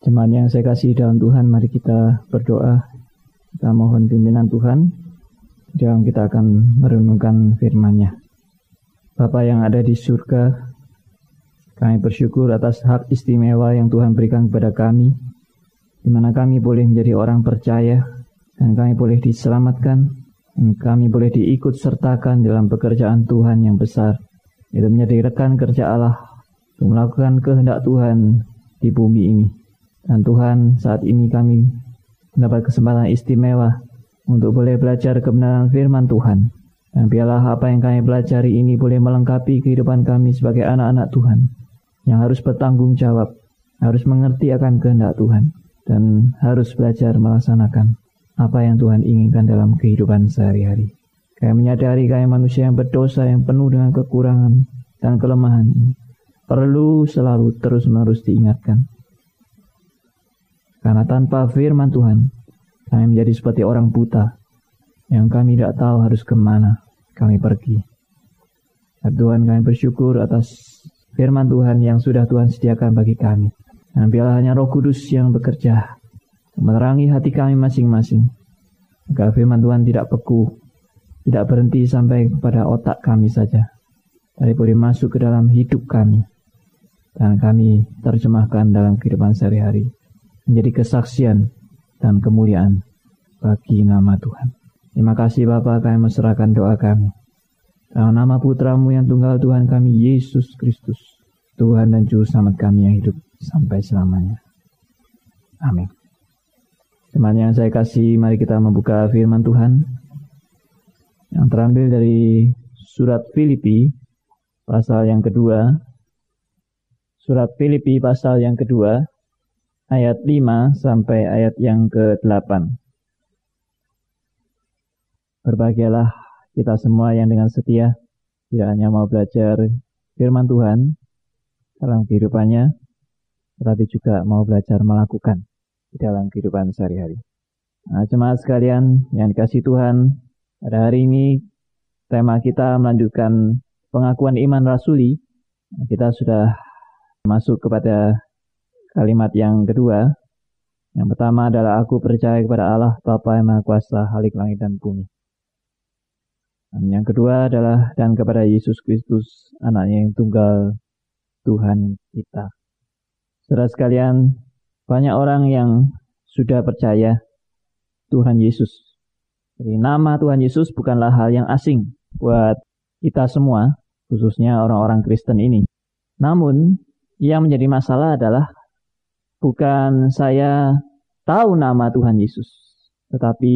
Jemaat yang saya kasih dalam Tuhan, mari kita berdoa. Kita mohon pimpinan Tuhan. Dan kita akan merenungkan firman-Nya. Bapa yang ada di surga, kami bersyukur atas hak istimewa yang Tuhan berikan kepada kami, di mana kami boleh menjadi orang percaya, dan kami boleh diselamatkan, dan kami boleh diikut sertakan dalam pekerjaan Tuhan yang besar, itu menjadi rekan kerja Allah untuk melakukan kehendak Tuhan di bumi ini. Dan Tuhan saat ini kami mendapat kesempatan istimewa untuk boleh belajar kebenaran firman Tuhan. Dan biarlah apa yang kami pelajari ini boleh melengkapi kehidupan kami sebagai anak-anak Tuhan. Yang harus bertanggung jawab, harus mengerti akan kehendak Tuhan. Dan harus belajar melaksanakan apa yang Tuhan inginkan dalam kehidupan sehari-hari. Kami menyadari kami manusia yang berdosa, yang penuh dengan kekurangan dan kelemahan. Perlu selalu terus-menerus diingatkan karena tanpa firman Tuhan, kami menjadi seperti orang buta yang kami tidak tahu harus ke mana kami pergi. Dan Tuhan kami bersyukur atas firman Tuhan yang sudah Tuhan sediakan bagi kami. Dan biarlah hanya roh kudus yang bekerja menerangi hati kami masing-masing. Agar firman Tuhan tidak beku, tidak berhenti sampai kepada otak kami saja. Tapi boleh masuk ke dalam hidup kami. Dan kami terjemahkan dalam kehidupan sehari-hari menjadi kesaksian dan kemuliaan bagi nama Tuhan. Terima kasih Bapak kami menyerahkan doa kami. Dalam nama putramu yang tunggal Tuhan kami Yesus Kristus. Tuhan dan Juru Selamat kami yang hidup sampai selamanya. Amin. Teman yang saya kasih, mari kita membuka firman Tuhan yang terambil dari surat Filipi pasal yang kedua. Surat Filipi pasal yang kedua ayat 5 sampai ayat yang ke-8. Berbahagialah kita semua yang dengan setia tidak hanya mau belajar firman Tuhan dalam kehidupannya, tetapi juga mau belajar melakukan di dalam kehidupan sehari-hari. Nah, jemaat sekalian yang dikasih Tuhan, pada hari ini tema kita melanjutkan pengakuan iman rasuli. Kita sudah masuk kepada Kalimat yang kedua, yang pertama adalah aku percaya kepada Allah Bapa yang Maha Kuasa halik langit dan bumi. Dan yang kedua adalah dan kepada Yesus Kristus anaknya yang tunggal Tuhan kita. Saudara sekalian, banyak orang yang sudah percaya Tuhan Yesus. Jadi nama Tuhan Yesus bukanlah hal yang asing buat kita semua, khususnya orang-orang Kristen ini. Namun, yang menjadi masalah adalah bukan saya tahu nama Tuhan Yesus, tetapi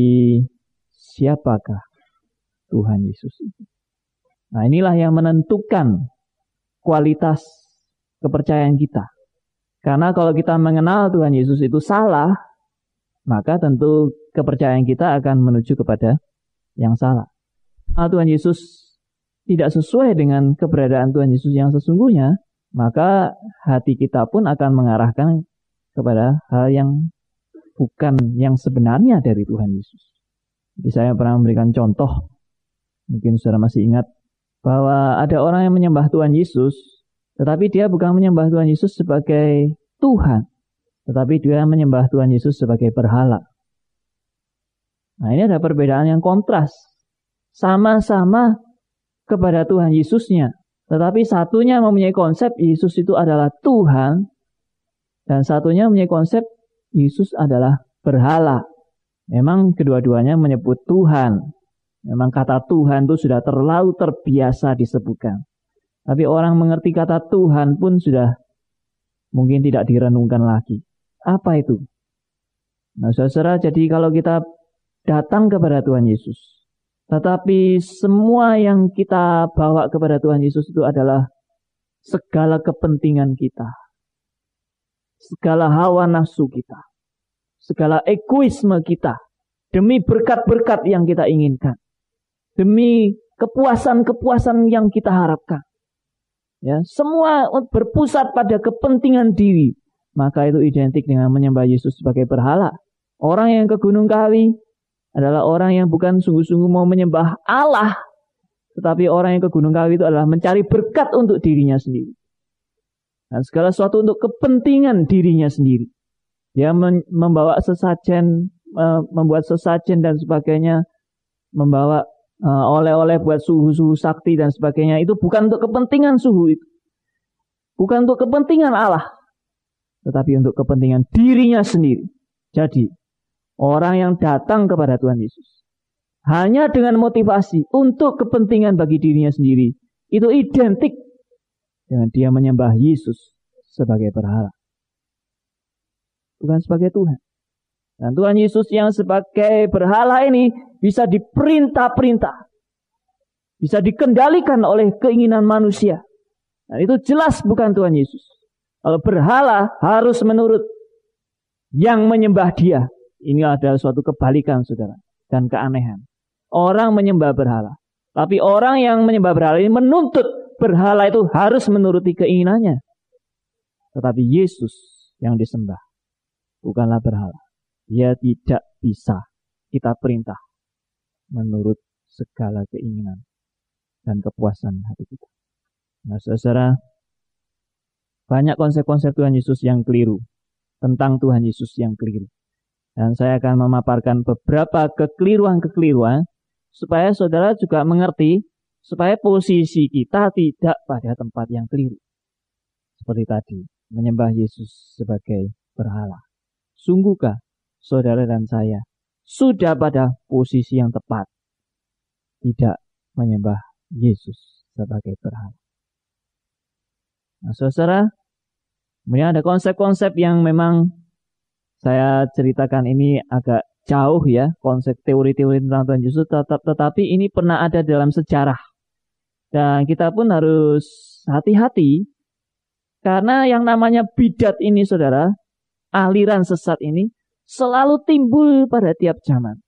siapakah Tuhan Yesus itu. Nah inilah yang menentukan kualitas kepercayaan kita. Karena kalau kita mengenal Tuhan Yesus itu salah, maka tentu kepercayaan kita akan menuju kepada yang salah. Nah, Tuhan Yesus tidak sesuai dengan keberadaan Tuhan Yesus yang sesungguhnya, maka hati kita pun akan mengarahkan kepada hal yang bukan yang sebenarnya dari Tuhan Yesus. Jadi saya pernah memberikan contoh, mungkin saudara masih ingat, bahwa ada orang yang menyembah Tuhan Yesus, tetapi dia bukan menyembah Tuhan Yesus sebagai Tuhan, tetapi dia menyembah Tuhan Yesus sebagai berhala. Nah ini ada perbedaan yang kontras. Sama-sama kepada Tuhan Yesusnya. Tetapi satunya mempunyai konsep Yesus itu adalah Tuhan, dan satunya mempunyai konsep Yesus adalah berhala. Memang kedua-duanya menyebut Tuhan. Memang kata Tuhan itu sudah terlalu terbiasa disebutkan. Tapi orang mengerti kata Tuhan pun sudah mungkin tidak direnungkan lagi. Apa itu? Nah saudara, jadi kalau kita datang kepada Tuhan Yesus, tetapi semua yang kita bawa kepada Tuhan Yesus itu adalah segala kepentingan kita segala hawa nafsu kita, segala egoisme kita, demi berkat-berkat yang kita inginkan, demi kepuasan-kepuasan yang kita harapkan. Ya, semua berpusat pada kepentingan diri, maka itu identik dengan menyembah Yesus sebagai berhala. Orang yang ke Gunung Kawi adalah orang yang bukan sungguh-sungguh mau menyembah Allah, tetapi orang yang ke Gunung Kawi itu adalah mencari berkat untuk dirinya sendiri. Dan segala sesuatu untuk kepentingan dirinya sendiri. Dia membawa sesajen, membuat sesajen dan sebagainya, membawa eh, oleh-oleh buat suhu-suhu sakti dan sebagainya. Itu bukan untuk kepentingan suhu itu. Bukan untuk kepentingan Allah. Tetapi untuk kepentingan dirinya sendiri. Jadi, orang yang datang kepada Tuhan Yesus. Hanya dengan motivasi untuk kepentingan bagi dirinya sendiri. Itu identik dengan dia menyembah Yesus sebagai berhala bukan sebagai Tuhan. Dan Tuhan Yesus yang sebagai berhala ini bisa diperintah-perintah. Bisa dikendalikan oleh keinginan manusia. Dan itu jelas bukan Tuhan Yesus. Kalau berhala harus menurut yang menyembah dia. Ini adalah suatu kebalikan saudara. Dan keanehan. Orang menyembah berhala. Tapi orang yang menyembah berhala ini menuntut berhala itu harus menuruti keinginannya. Tetapi Yesus yang disembah bukanlah berhala. Dia tidak bisa kita perintah menurut segala keinginan dan kepuasan hati kita. Nah, saudara, banyak konsep-konsep Tuhan Yesus yang keliru tentang Tuhan Yesus yang keliru. Dan saya akan memaparkan beberapa kekeliruan-kekeliruan supaya saudara juga mengerti supaya posisi kita tidak pada tempat yang keliru. Seperti tadi, menyembah Yesus sebagai berhala. Sungguhkah saudara dan saya sudah pada posisi yang tepat tidak menyembah Yesus sebagai berhala. Nah, saudara, kemudian ada konsep-konsep yang memang saya ceritakan ini agak jauh ya, konsep teori-teori tentang Tuhan Yesus, tetap, tetapi ini pernah ada dalam sejarah. Dan kita pun harus hati-hati, karena yang namanya bidat ini saudara, aliran sesat ini selalu timbul pada tiap zaman.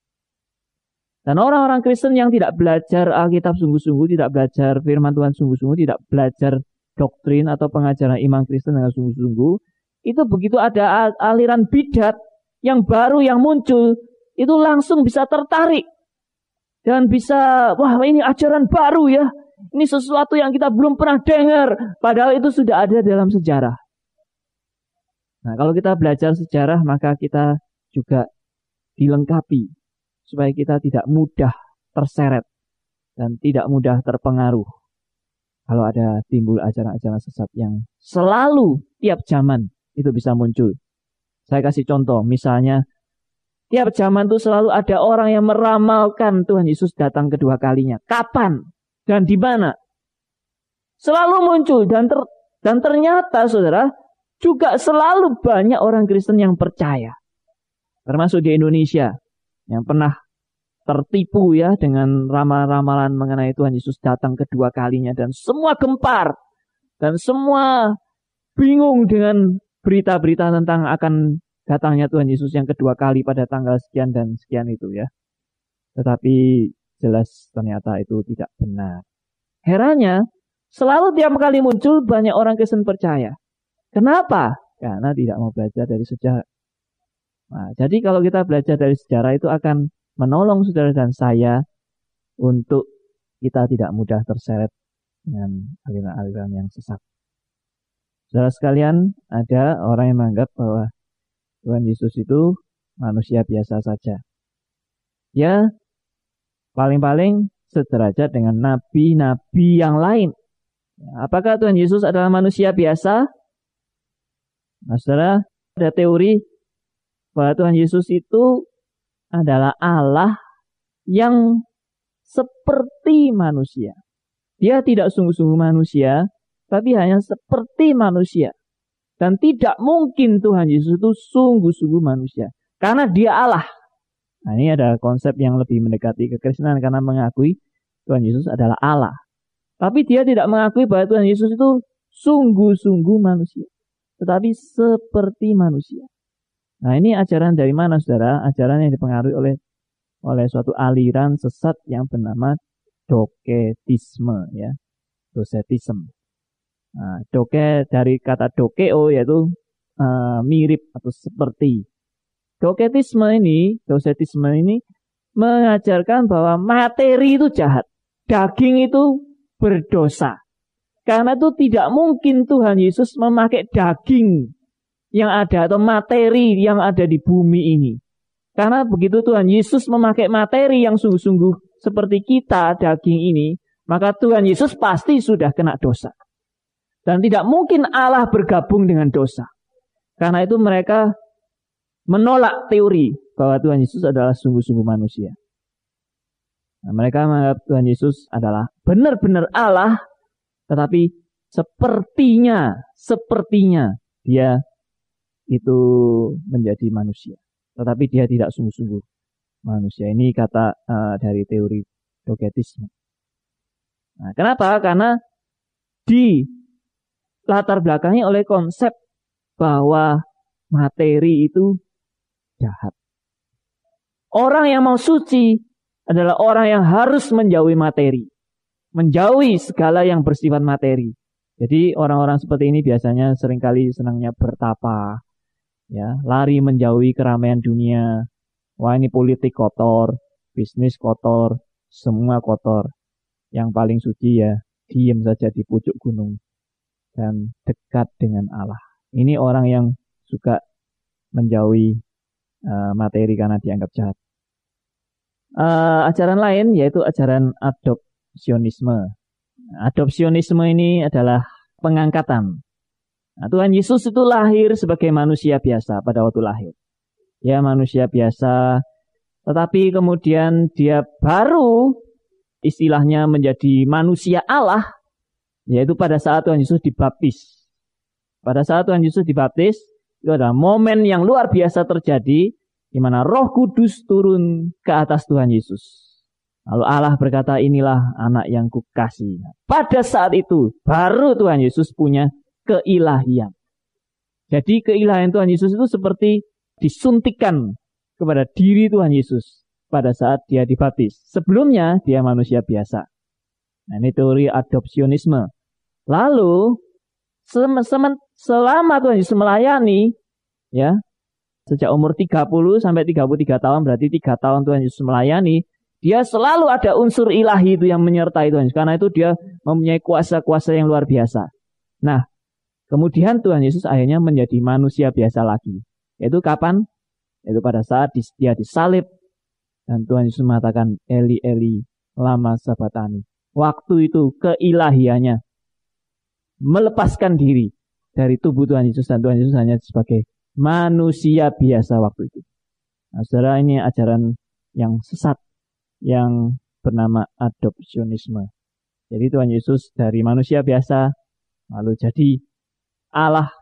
Dan orang-orang Kristen yang tidak belajar Alkitab sungguh-sungguh, tidak belajar firman Tuhan sungguh-sungguh, tidak belajar doktrin atau pengajaran iman Kristen dengan sungguh-sungguh, itu begitu ada aliran bidat yang baru yang muncul, itu langsung bisa tertarik. Dan bisa, wah ini ajaran baru ya, ini sesuatu yang kita belum pernah dengar. Padahal itu sudah ada dalam sejarah. Nah, kalau kita belajar sejarah, maka kita juga dilengkapi supaya kita tidak mudah terseret dan tidak mudah terpengaruh. Kalau ada timbul ajaran-ajaran sesat yang selalu tiap zaman itu bisa muncul. Saya kasih contoh, misalnya tiap zaman itu selalu ada orang yang meramalkan Tuhan Yesus datang kedua kalinya. Kapan dan di mana? Selalu muncul dan ter, dan ternyata saudara juga selalu banyak orang Kristen yang percaya. Termasuk di Indonesia yang pernah tertipu ya dengan ramalan-ramalan mengenai Tuhan Yesus datang kedua kalinya dan semua gempar dan semua bingung dengan berita-berita tentang akan datangnya Tuhan Yesus yang kedua kali pada tanggal sekian dan sekian itu ya. Tetapi jelas ternyata itu tidak benar. Herannya, selalu tiap kali muncul banyak orang Kristen percaya. Kenapa? Karena tidak mau belajar dari sejarah. Nah, jadi kalau kita belajar dari sejarah itu akan menolong saudara dan saya untuk kita tidak mudah terseret dengan aliran-aliran yang sesat. Saudara sekalian, ada orang yang menganggap bahwa Tuhan Yesus itu manusia biasa saja. Ya, paling-paling sederajat dengan nabi-nabi yang lain. Apakah Tuhan Yesus adalah manusia biasa? Nah, saudara, ada teori bahwa Tuhan Yesus itu adalah Allah yang seperti manusia. Dia tidak sungguh-sungguh manusia, tapi hanya seperti manusia. Dan tidak mungkin Tuhan Yesus itu sungguh-sungguh manusia. Karena dia Allah. Nah ini ada konsep yang lebih mendekati kekristenan karena mengakui Tuhan Yesus adalah Allah. Tapi dia tidak mengakui bahwa Tuhan Yesus itu sungguh-sungguh manusia tetapi seperti manusia. Nah ini ajaran dari mana saudara? Ajaran yang dipengaruhi oleh oleh suatu aliran sesat yang bernama doketisme ya, dosetism. Nah, doke dari kata dokeo yaitu uh, mirip atau seperti. Doketisme ini, dosetisme ini mengajarkan bahwa materi itu jahat, daging itu berdosa. Karena itu tidak mungkin Tuhan Yesus memakai daging yang ada atau materi yang ada di bumi ini. Karena begitu Tuhan Yesus memakai materi yang sungguh-sungguh seperti kita daging ini, maka Tuhan Yesus pasti sudah kena dosa. Dan tidak mungkin Allah bergabung dengan dosa. Karena itu mereka menolak teori bahwa Tuhan Yesus adalah sungguh-sungguh manusia. Nah, mereka menganggap Tuhan Yesus adalah benar-benar Allah, tetapi sepertinya, sepertinya dia itu menjadi manusia. Tetapi dia tidak sungguh-sungguh manusia. Ini kata uh, dari teori dogetisme. Nah, kenapa? Karena di latar belakangnya oleh konsep bahwa materi itu jahat. Orang yang mau suci adalah orang yang harus menjauhi materi. Menjauhi segala yang bersifat materi. Jadi orang-orang seperti ini biasanya sering kali senangnya bertapa. ya Lari menjauhi keramaian dunia. Wah ini politik kotor, bisnis kotor, semua kotor. Yang paling suci ya diam saja di pucuk gunung dan dekat dengan Allah. Ini orang yang suka menjauhi uh, materi karena dianggap jahat. Uh, ajaran lain yaitu ajaran adopsionisme. Adopsionisme ini adalah pengangkatan. Nah, Tuhan Yesus itu lahir sebagai manusia biasa pada waktu lahir. Ya manusia biasa, tetapi kemudian dia baru istilahnya menjadi manusia Allah, yaitu pada saat Tuhan Yesus dibaptis. Pada saat Tuhan Yesus dibaptis, itu adalah momen yang luar biasa terjadi, di mana roh kudus turun ke atas Tuhan Yesus. Lalu Allah berkata, inilah anak yang kukasih. Pada saat itu, baru Tuhan Yesus punya keilahian. Jadi keilahian Tuhan Yesus itu seperti disuntikan kepada diri Tuhan Yesus pada saat dia dibaptis. Sebelumnya dia manusia biasa. Nah, ini teori adopsionisme. Lalu selama Tuhan Yesus melayani ya sejak umur 30 sampai 33 tahun berarti tiga tahun Tuhan Yesus melayani dia selalu ada unsur ilahi itu yang menyertai Tuhan Yesus karena itu dia mempunyai kuasa-kuasa yang luar biasa. Nah, kemudian Tuhan Yesus akhirnya menjadi manusia biasa lagi. Yaitu kapan? Yaitu pada saat dia disalib dan Tuhan Yesus mengatakan Eli Eli lama sabatani. Waktu itu keilahiannya melepaskan diri dari tubuh Tuhan Yesus dan Tuhan Yesus hanya sebagai manusia biasa waktu itu. Nah, saudara ini ajaran yang sesat yang bernama adopsionisme. Jadi Tuhan Yesus dari manusia biasa lalu jadi Allah,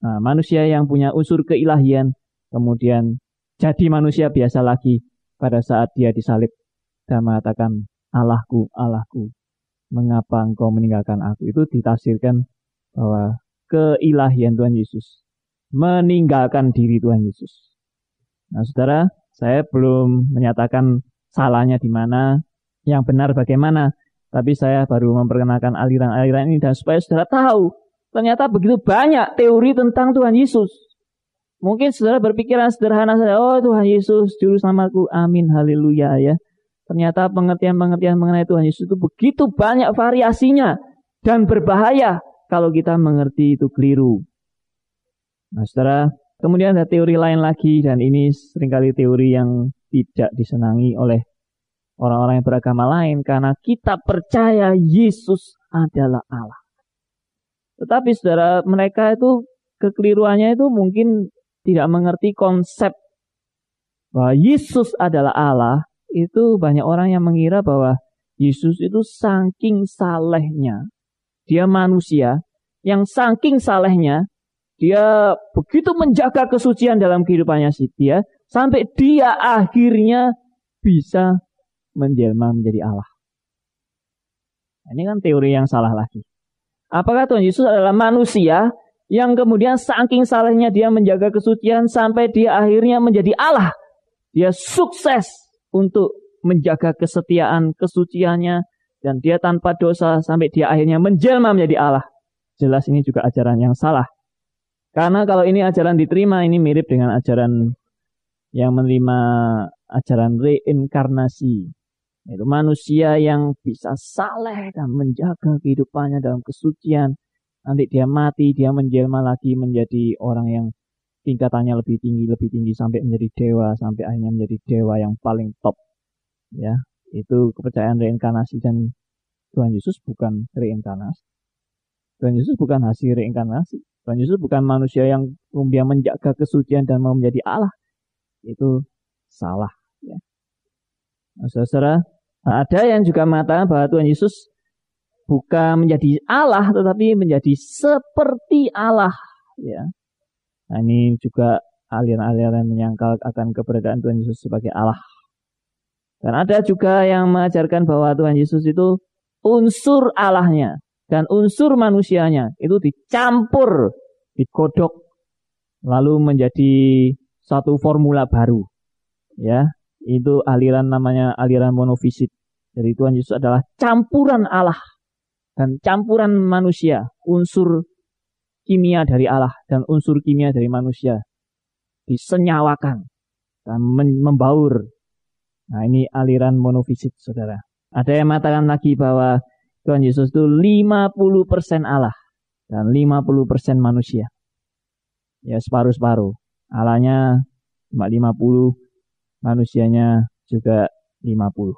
nah, manusia yang punya unsur keilahian, kemudian jadi manusia biasa lagi pada saat dia disalib dan mengatakan Allahku, Allahku, mengapa engkau meninggalkan aku? Itu ditafsirkan bahwa keilahian Tuhan Yesus meninggalkan diri Tuhan Yesus. Nah, saudara, saya belum menyatakan salahnya di mana, yang benar bagaimana, tapi saya baru memperkenalkan aliran-aliran ini dan supaya saudara tahu, ternyata begitu banyak teori tentang Tuhan Yesus. Mungkin saudara berpikiran sederhana saja, oh Tuhan Yesus, juru selamatku, amin, haleluya ya. Ternyata pengertian-pengertian mengenai Tuhan Yesus itu begitu banyak variasinya dan berbahaya kalau kita mengerti itu keliru. Nah, saudara, kemudian ada teori lain lagi dan ini sering kali teori yang tidak disenangi oleh orang-orang yang beragama lain karena kita percaya Yesus adalah Allah. Tetapi saudara, mereka itu kekeliruannya itu mungkin tidak mengerti konsep bahwa Yesus adalah Allah itu banyak orang yang mengira bahwa Yesus itu saking salehnya. Dia manusia yang saking salehnya dia begitu menjaga kesucian dalam kehidupannya si dia sampai dia akhirnya bisa menjelma menjadi Allah. Ini kan teori yang salah lagi. Apakah Tuhan Yesus adalah manusia yang kemudian saking salehnya dia menjaga kesucian sampai dia akhirnya menjadi Allah? Dia sukses untuk menjaga kesetiaan, kesuciannya, dan dia tanpa dosa sampai dia akhirnya menjelma menjadi Allah. Jelas ini juga ajaran yang salah. Karena kalau ini ajaran diterima, ini mirip dengan ajaran yang menerima ajaran reinkarnasi. Itu manusia yang bisa saleh dan menjaga kehidupannya dalam kesucian. Nanti dia mati, dia menjelma lagi menjadi orang yang tingkatannya lebih tinggi, lebih tinggi sampai menjadi dewa, sampai akhirnya menjadi dewa yang paling top. Ya, itu kepercayaan reinkarnasi dan Tuhan Yesus bukan reinkarnasi. Tuhan Yesus bukan hasil reinkarnasi. Tuhan Yesus bukan manusia yang kemudian menjaga kesucian dan mau menjadi Allah. Itu salah. Ya. Nah, saudara, ada yang juga mengatakan bahwa Tuhan Yesus bukan menjadi Allah, tetapi menjadi seperti Allah. Ya. Nah, ini juga aliran-aliran menyangkal akan keberadaan Tuhan Yesus sebagai Allah. Dan ada juga yang mengajarkan bahwa Tuhan Yesus itu unsur Allahnya dan unsur manusianya itu dicampur, digodok, lalu menjadi satu formula baru. Ya, itu aliran namanya aliran monofisit. Jadi Tuhan Yesus adalah campuran Allah dan campuran manusia, unsur kimia dari Allah dan unsur kimia dari manusia disenyawakan dan membaur. Nah ini aliran monofisit saudara. Ada yang mengatakan lagi bahwa Tuhan Yesus itu 50% Allah dan 50% manusia. Ya separuh-separuh. Allahnya cuma 50, manusianya juga 50.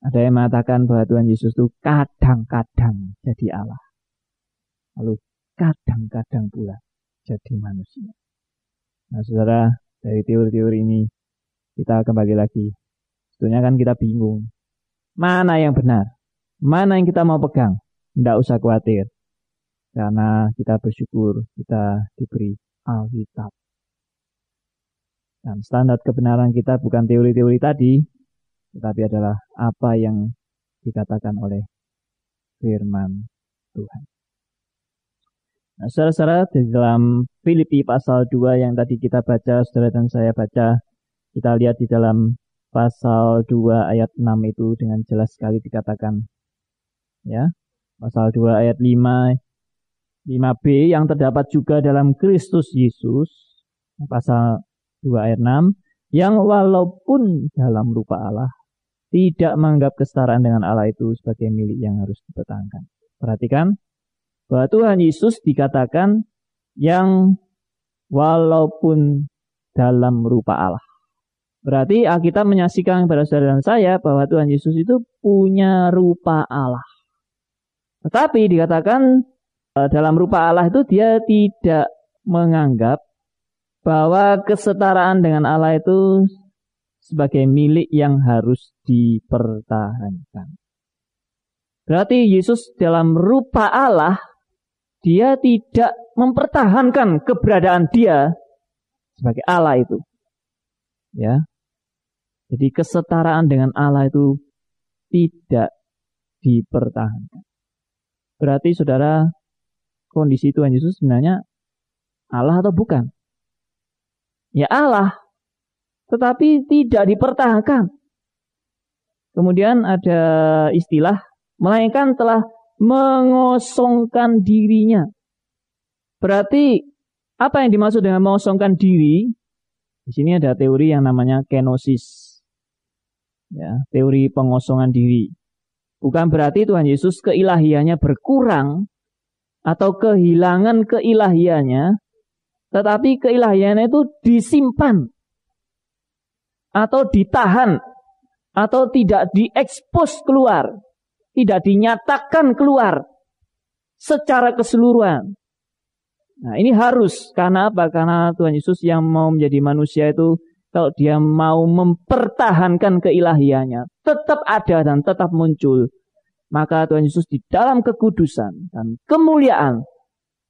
Ada yang mengatakan bahwa Tuhan Yesus itu kadang-kadang jadi Allah. Lalu kadang-kadang pula jadi manusia. Nah saudara, dari teori-teori ini kita kembali lagi. Sebetulnya kan kita bingung. Mana yang benar? Mana yang kita mau pegang? Tidak usah khawatir. Karena kita bersyukur kita diberi Alkitab. Dan standar kebenaran kita bukan teori-teori tadi, tetapi adalah apa yang dikatakan oleh firman Tuhan. Nah, saudara-saudara, di dalam Filipi pasal 2 yang tadi kita baca, saudara dan saya baca, kita lihat di dalam pasal 2 ayat 6 itu dengan jelas sekali dikatakan. Ya, pasal 2 ayat 5, 5b yang terdapat juga dalam Kristus Yesus, pasal 2 ayat 6, yang walaupun dalam rupa Allah, tidak menganggap kesetaraan dengan Allah itu sebagai milik yang harus dipertahankan. Perhatikan, bahwa Tuhan Yesus dikatakan yang walaupun dalam rupa Allah. Berarti Alkitab menyaksikan kepada saudara dan saya bahwa Tuhan Yesus itu punya rupa Allah. Tetapi dikatakan eh, dalam rupa Allah itu dia tidak menganggap bahwa kesetaraan dengan Allah itu sebagai milik yang harus dipertahankan. Berarti Yesus dalam rupa Allah dia tidak mempertahankan keberadaan dia sebagai Allah itu. Ya. Jadi kesetaraan dengan Allah itu tidak dipertahankan. Berarti saudara, kondisi Tuhan Yesus sebenarnya Allah atau bukan? Ya Allah, tetapi tidak dipertahankan. Kemudian ada istilah, melainkan telah mengosongkan dirinya. Berarti apa yang dimaksud dengan mengosongkan diri? Di sini ada teori yang namanya kenosis. Ya, teori pengosongan diri. Bukan berarti Tuhan Yesus keilahiannya berkurang atau kehilangan keilahiannya, tetapi keilahiannya itu disimpan atau ditahan atau tidak diekspos keluar tidak dinyatakan keluar secara keseluruhan. Nah ini harus karena apa? Karena Tuhan Yesus yang mau menjadi manusia itu kalau dia mau mempertahankan keilahiannya tetap ada dan tetap muncul. Maka Tuhan Yesus di dalam kekudusan dan kemuliaan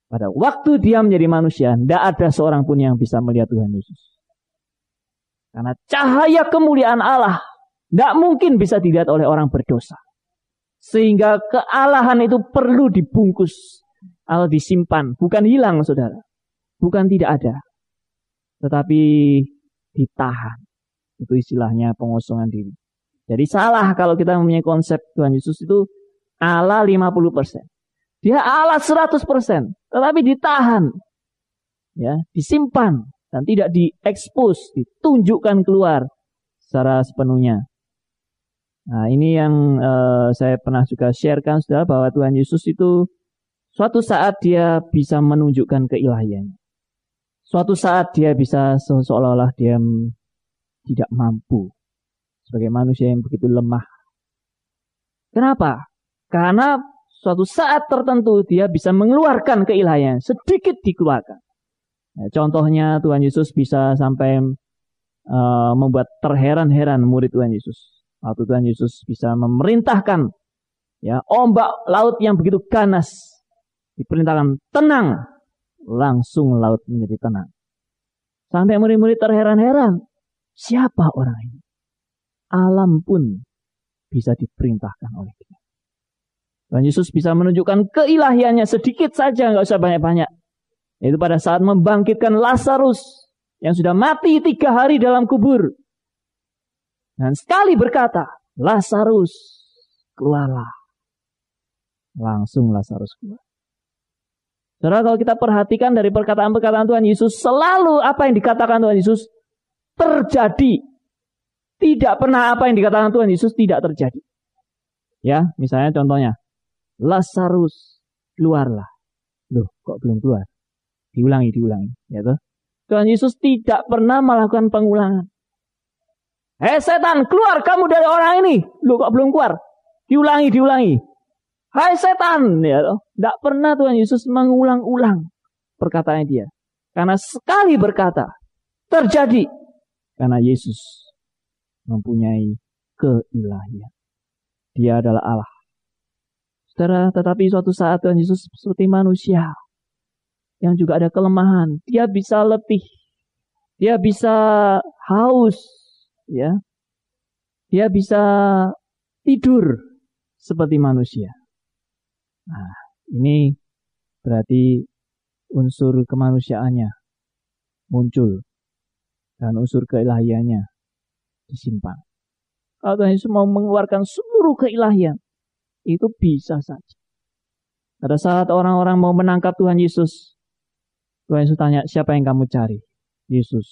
pada waktu dia menjadi manusia, tidak ada seorang pun yang bisa melihat Tuhan Yesus. Karena cahaya kemuliaan Allah tidak mungkin bisa dilihat oleh orang berdosa. Sehingga kealahan itu perlu dibungkus atau disimpan. Bukan hilang, saudara. Bukan tidak ada. Tetapi ditahan. Itu istilahnya pengosongan diri. Jadi salah kalau kita mempunyai konsep Tuhan Yesus itu Allah 50%. Dia Allah 100%. Tetapi ditahan. ya Disimpan. Dan tidak diekspos, ditunjukkan keluar secara sepenuhnya. Nah, ini yang uh, saya pernah juga sharekan saudara bahwa Tuhan Yesus itu suatu saat dia bisa menunjukkan keilahiannya. Suatu saat dia bisa seolah-olah dia tidak mampu sebagai manusia yang begitu lemah. Kenapa? Karena suatu saat tertentu dia bisa mengeluarkan keilahian, sedikit dikeluarkan. Ya, contohnya Tuhan Yesus bisa sampai uh, membuat terheran-heran murid Tuhan Yesus. Waktu Tuhan Yesus bisa memerintahkan ya ombak laut yang begitu ganas diperintahkan tenang langsung laut menjadi tenang. Sampai murid-murid terheran-heran. Siapa orang ini? Alam pun bisa diperintahkan oleh dia. Dan Yesus bisa menunjukkan keilahiannya sedikit saja, nggak usah banyak-banyak. Itu pada saat membangkitkan Lazarus yang sudah mati tiga hari dalam kubur. Dan sekali berkata, Lazarus, keluarlah. Langsung Lazarus keluar. Saudara kalau kita perhatikan dari perkataan-perkataan Tuhan Yesus, selalu apa yang dikatakan Tuhan Yesus terjadi. Tidak pernah apa yang dikatakan Tuhan Yesus tidak terjadi. Ya, misalnya contohnya, Lazarus keluarlah. Loh, kok belum keluar? Diulangi, diulangi. Ya toh? Tuhan Yesus tidak pernah melakukan pengulangan. Hei setan, keluar kamu dari orang ini. Loh, kok belum keluar? Diulangi, diulangi. Hai setan, ya Tidak pernah Tuhan Yesus mengulang-ulang perkataan dia. Karena sekali berkata, terjadi. Karena Yesus mempunyai keilahian. Dia adalah Allah. Saudara, tetapi suatu saat Tuhan Yesus seperti manusia yang juga ada kelemahan. Dia bisa letih. Dia bisa haus, ya. Dia bisa tidur seperti manusia. Nah, ini berarti unsur kemanusiaannya muncul dan unsur keilahiannya disimpan. Kalau Tuhan Yesus mau mengeluarkan seluruh keilahian, itu bisa saja. Pada saat orang-orang mau menangkap Tuhan Yesus, Tuhan Yesus tanya, siapa yang kamu cari? Yesus.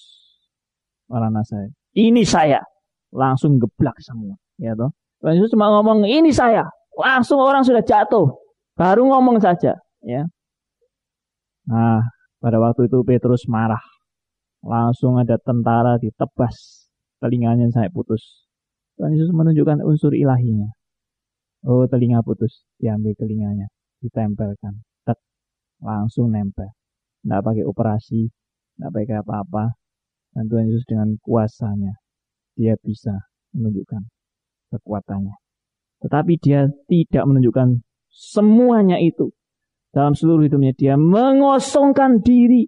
Orang saya. Ini saya. Langsung geblak semua. Ya toh. Tuhan Yesus cuma ngomong, ini saya. Langsung orang sudah jatuh. Baru ngomong saja, ya. Nah, pada waktu itu Petrus marah. Langsung ada tentara ditebas telinganya saya putus. Tuhan Yesus menunjukkan unsur ilahinya. Oh, telinga putus, diambil telinganya, ditempelkan. Tek, langsung nempel. Tidak pakai operasi, tidak pakai apa-apa. Dan Tuhan Yesus dengan kuasanya, dia bisa menunjukkan kekuatannya. Tetapi dia tidak menunjukkan Semuanya itu. Dalam seluruh hidupnya dia mengosongkan diri.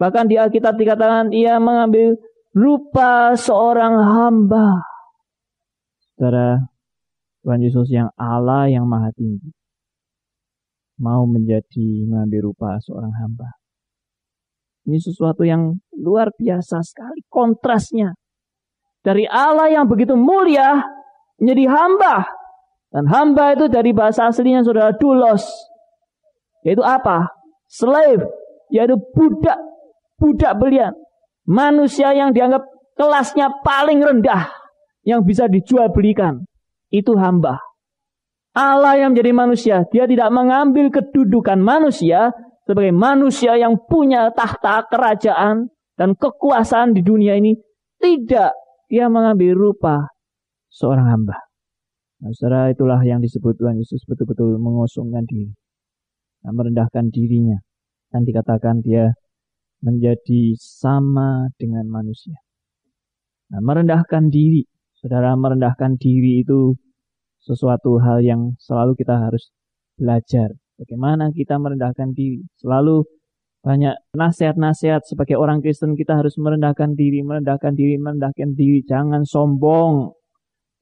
Bahkan di Alkitab dikatakan ia mengambil rupa seorang hamba. Saudara, Tuhan Yesus yang Allah yang maha tinggi. Mau menjadi mengambil rupa seorang hamba. Ini sesuatu yang luar biasa sekali kontrasnya. Dari Allah yang begitu mulia menjadi hamba dan hamba itu dari bahasa aslinya saudara dulos. Yaitu apa? Slave. Yaitu budak. Budak belian. Manusia yang dianggap kelasnya paling rendah. Yang bisa dijual belikan. Itu hamba. Allah yang menjadi manusia. Dia tidak mengambil kedudukan manusia. Sebagai manusia yang punya tahta kerajaan. Dan kekuasaan di dunia ini. Tidak. Dia mengambil rupa seorang hamba. Nah, saudara itulah yang disebut Tuhan Yesus betul-betul mengosongkan diri. Nah, merendahkan dirinya. Dan dikatakan dia menjadi sama dengan manusia. Nah, merendahkan diri. Saudara merendahkan diri itu sesuatu hal yang selalu kita harus belajar. Bagaimana kita merendahkan diri. Selalu banyak nasihat-nasihat sebagai orang Kristen kita harus merendahkan diri, merendahkan diri, merendahkan diri. Jangan sombong.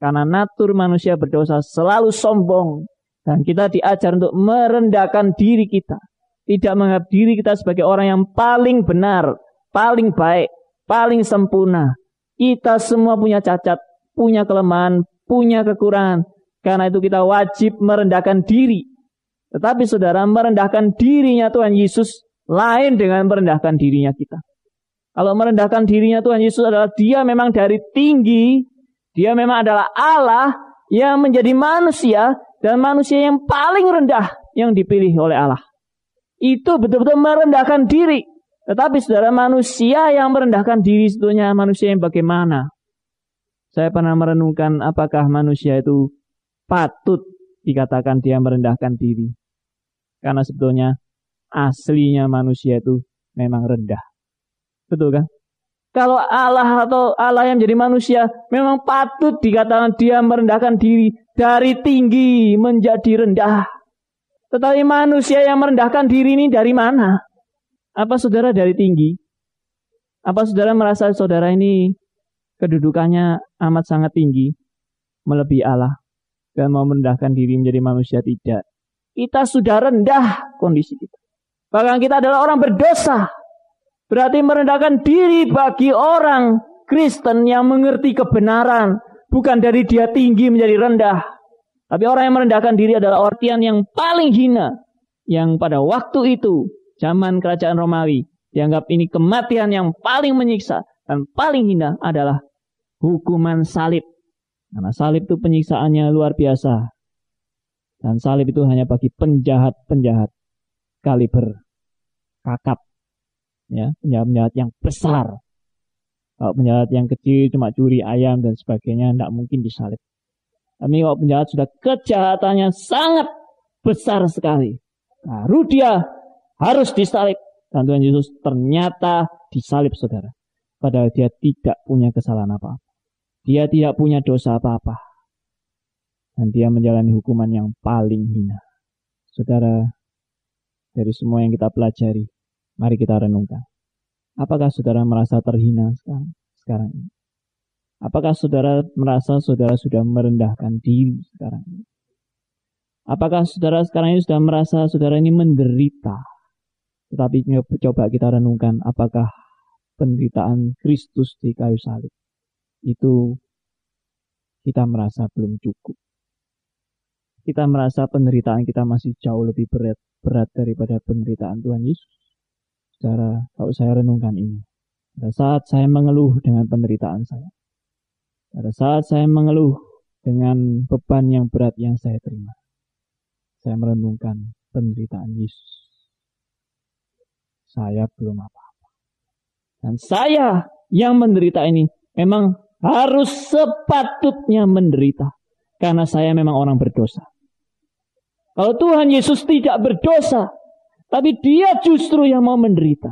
Karena natur manusia berdosa selalu sombong. Dan kita diajar untuk merendahkan diri kita. Tidak menganggap diri kita sebagai orang yang paling benar, paling baik, paling sempurna. Kita semua punya cacat, punya kelemahan, punya kekurangan. Karena itu kita wajib merendahkan diri. Tetapi saudara merendahkan dirinya Tuhan Yesus lain dengan merendahkan dirinya kita. Kalau merendahkan dirinya Tuhan Yesus adalah dia memang dari tinggi dia memang adalah Allah yang menjadi manusia dan manusia yang paling rendah yang dipilih oleh Allah. Itu betul-betul merendahkan diri. Tetapi saudara manusia yang merendahkan diri sebetulnya manusia yang bagaimana? Saya pernah merenungkan apakah manusia itu patut dikatakan dia merendahkan diri. Karena sebetulnya aslinya manusia itu memang rendah. Betul kan? Kalau Allah atau Allah yang menjadi manusia memang patut dikatakan dia merendahkan diri dari tinggi menjadi rendah. Tetapi manusia yang merendahkan diri ini dari mana? Apa saudara dari tinggi? Apa saudara merasa saudara ini kedudukannya amat sangat tinggi, melebihi Allah, dan mau merendahkan diri menjadi manusia? Tidak. Kita sudah rendah kondisi kita. Bahkan kita adalah orang berdosa. Berarti merendahkan diri bagi orang Kristen yang mengerti kebenaran. Bukan dari dia tinggi menjadi rendah. Tapi orang yang merendahkan diri adalah artian yang paling hina. Yang pada waktu itu, zaman kerajaan Romawi, dianggap ini kematian yang paling menyiksa. Dan paling hina adalah hukuman salib. Karena salib itu penyiksaannya luar biasa. Dan salib itu hanya bagi penjahat-penjahat kaliber kakap ya penjahat-penjahat yang besar. Kalau penjahat yang kecil cuma curi ayam dan sebagainya tidak mungkin disalib. Tapi kalau penjahat sudah kejahatannya sangat besar sekali, baru dia harus disalib. Dan Tuhan Yesus ternyata disalib saudara. Padahal dia tidak punya kesalahan apa-apa. Dia tidak punya dosa apa-apa. Dan dia menjalani hukuman yang paling hina. Saudara, dari semua yang kita pelajari, Mari kita renungkan. Apakah saudara merasa terhina sekarang, sekarang ini? Apakah saudara merasa saudara sudah merendahkan diri sekarang ini? Apakah saudara sekarang ini sudah merasa saudara ini menderita? Tetapi coba kita renungkan apakah penderitaan Kristus di kayu salib itu kita merasa belum cukup. Kita merasa penderitaan kita masih jauh lebih berat, berat daripada penderitaan Tuhan Yesus. Saudara, kalau saya renungkan ini, pada saat saya mengeluh dengan penderitaan saya, pada saat saya mengeluh dengan beban yang berat yang saya terima, saya merenungkan penderitaan Yesus. Saya belum apa-apa. Dan saya yang menderita ini memang harus sepatutnya menderita. Karena saya memang orang berdosa. Kalau Tuhan Yesus tidak berdosa, tapi dia justru yang mau menderita.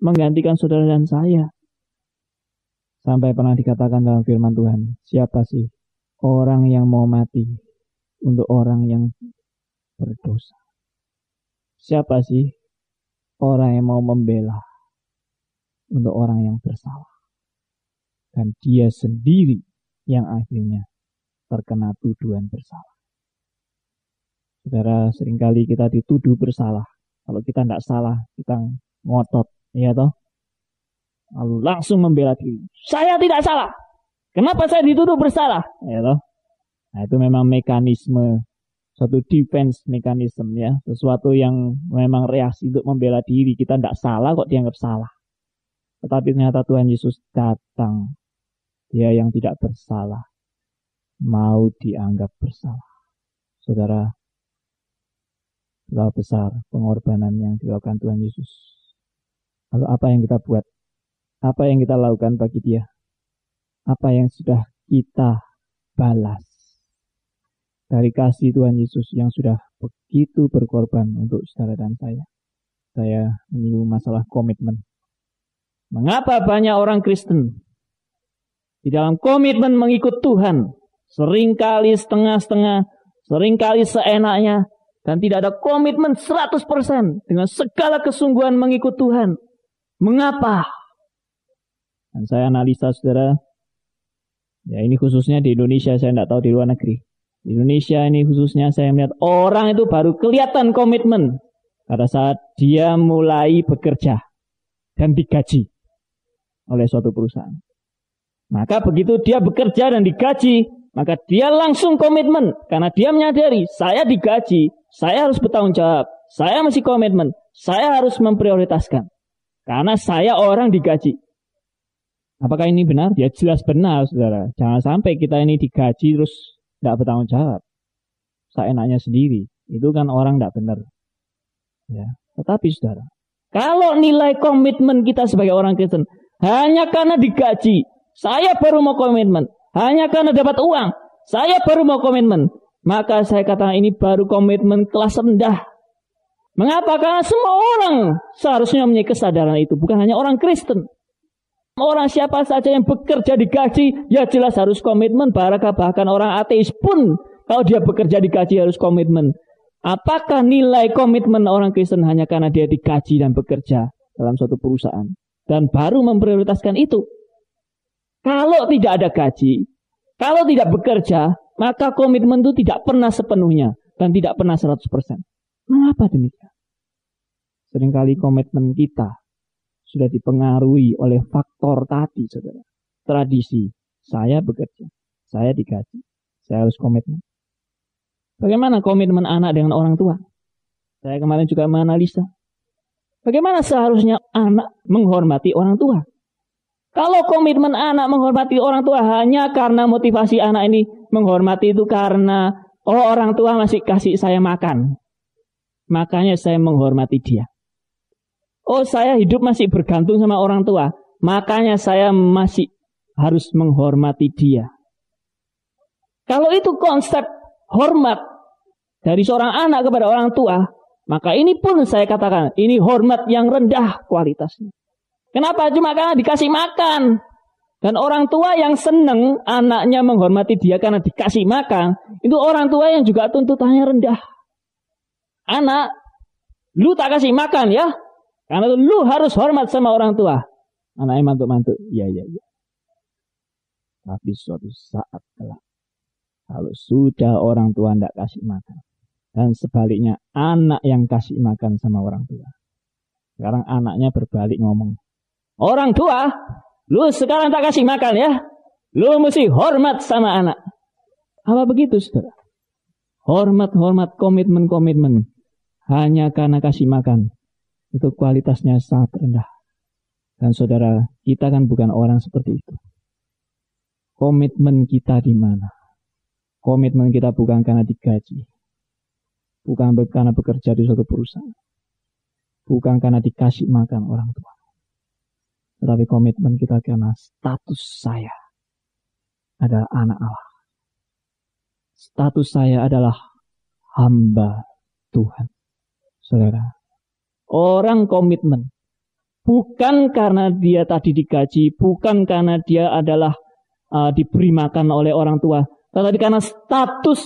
Menggantikan saudara dan saya. Sampai pernah dikatakan dalam firman Tuhan. Siapa sih orang yang mau mati untuk orang yang berdosa? Siapa sih orang yang mau membela untuk orang yang bersalah? Dan dia sendiri yang akhirnya terkena tuduhan bersalah. Saudara, sering kali kita dituduh bersalah kalau kita tidak salah, kita ngotot, ya toh. Lalu langsung membela diri. Saya tidak salah. Kenapa saya dituduh bersalah? Ya toh. Nah, itu memang mekanisme satu defense mekanisme ya, sesuatu yang memang reaksi untuk membela diri. Kita tidak salah kok dianggap salah. Tetapi ternyata Tuhan Yesus datang. Dia yang tidak bersalah mau dianggap bersalah. Saudara, Betapa besar pengorbanan yang dilakukan Tuhan Yesus. Lalu apa yang kita buat? Apa yang kita lakukan bagi dia? Apa yang sudah kita balas? Dari kasih Tuhan Yesus yang sudah begitu berkorban untuk saudara dan saya. Saya menyinggung masalah komitmen. Mengapa banyak orang Kristen di dalam komitmen mengikut Tuhan sering kali setengah-setengah, sering kali seenaknya, dan tidak ada komitmen 100% dengan segala kesungguhan mengikut Tuhan. Mengapa? Dan saya analisa saudara, ya ini khususnya di Indonesia, saya tidak tahu di luar negeri. Di Indonesia ini khususnya saya melihat orang itu baru kelihatan komitmen pada saat dia mulai bekerja dan digaji oleh suatu perusahaan. Maka begitu dia bekerja dan digaji, maka dia langsung komitmen karena dia menyadari saya digaji, saya harus bertanggung jawab. Saya mesti komitmen. Saya harus memprioritaskan. Karena saya orang digaji. Apakah ini benar? Ya jelas benar, saudara. Jangan sampai kita ini digaji terus tidak bertanggung jawab. Saya enaknya sendiri. Itu kan orang tidak benar. Ya. Tetapi saudara, Kalau nilai komitmen kita sebagai orang Kristen hanya karena digaji, saya baru mau komitmen. Hanya karena dapat uang, saya baru mau komitmen. Maka saya katakan ini baru komitmen kelas rendah. Mengapa? Karena semua orang seharusnya mempunyai kesadaran itu. Bukan hanya orang Kristen. Orang siapa saja yang bekerja digaji, ya jelas harus komitmen. Barakah bahkan orang ateis pun kalau dia bekerja digaji harus komitmen. Apakah nilai komitmen orang Kristen hanya karena dia digaji dan bekerja dalam suatu perusahaan? Dan baru memprioritaskan itu. Kalau tidak ada gaji, kalau tidak bekerja, maka komitmen itu tidak pernah sepenuhnya dan tidak pernah 100%. Mengapa demikian? Seringkali komitmen kita sudah dipengaruhi oleh faktor tadi, saudara. Tradisi, saya bekerja, saya digaji, saya harus komitmen. Bagaimana komitmen anak dengan orang tua? Saya kemarin juga menganalisa. Bagaimana seharusnya anak menghormati orang tua? Kalau komitmen anak menghormati orang tua hanya karena motivasi anak ini menghormati itu karena oh orang tua masih kasih saya makan. Makanya saya menghormati dia. Oh saya hidup masih bergantung sama orang tua. Makanya saya masih harus menghormati dia. Kalau itu konsep hormat dari seorang anak kepada orang tua, maka ini pun saya katakan, ini hormat yang rendah kualitasnya. Kenapa? Cuma karena dikasih makan. Dan orang tua yang senang anaknya menghormati dia karena dikasih makan, itu orang tua yang juga tuntutannya rendah. Anak, lu tak kasih makan ya, karena lu harus hormat sama orang tua. Anaknya mantuk-mantuk. Iya, iya, iya. Tapi suatu saat kelak. Kalau sudah orang tua tidak kasih makan. Dan sebaliknya anak yang kasih makan sama orang tua. Sekarang anaknya berbalik ngomong. Orang tua, lu sekarang tak kasih makan ya. Lu mesti hormat sama anak. Apa begitu saudara? Hormat, hormat, komitmen, komitmen. Hanya karena kasih makan itu kualitasnya sangat rendah. Dan saudara, kita kan bukan orang seperti itu. Komitmen kita di mana? Komitmen kita bukan karena digaji. Bukan karena bekerja di suatu perusahaan. Bukan karena dikasih makan orang tua. Tetapi komitmen kita karena status saya adalah anak Allah. Status saya adalah hamba Tuhan. Saudara, Orang komitmen. Bukan karena dia tadi digaji, bukan karena dia adalah uh, diberi makan oleh orang tua, tetapi karena status.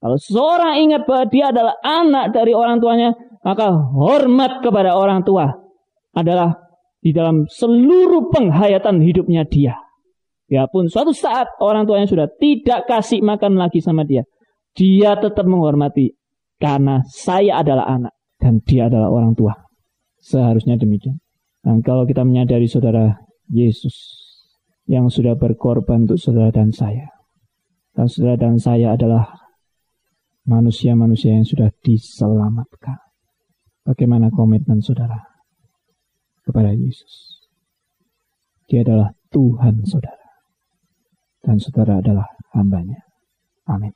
Kalau seorang ingat bahwa dia adalah anak dari orang tuanya, maka hormat kepada orang tua adalah di dalam seluruh penghayatan hidupnya dia. Ya pun suatu saat orang tuanya sudah tidak kasih makan lagi sama dia. Dia tetap menghormati karena saya adalah anak dan dia adalah orang tua. Seharusnya demikian. Dan kalau kita menyadari saudara Yesus yang sudah berkorban untuk saudara dan saya. Dan saudara dan saya adalah manusia-manusia yang sudah diselamatkan. Bagaimana komitmen saudara kepada Yesus? Dia adalah Tuhan saudara. Dan saudara adalah hambanya. Amin.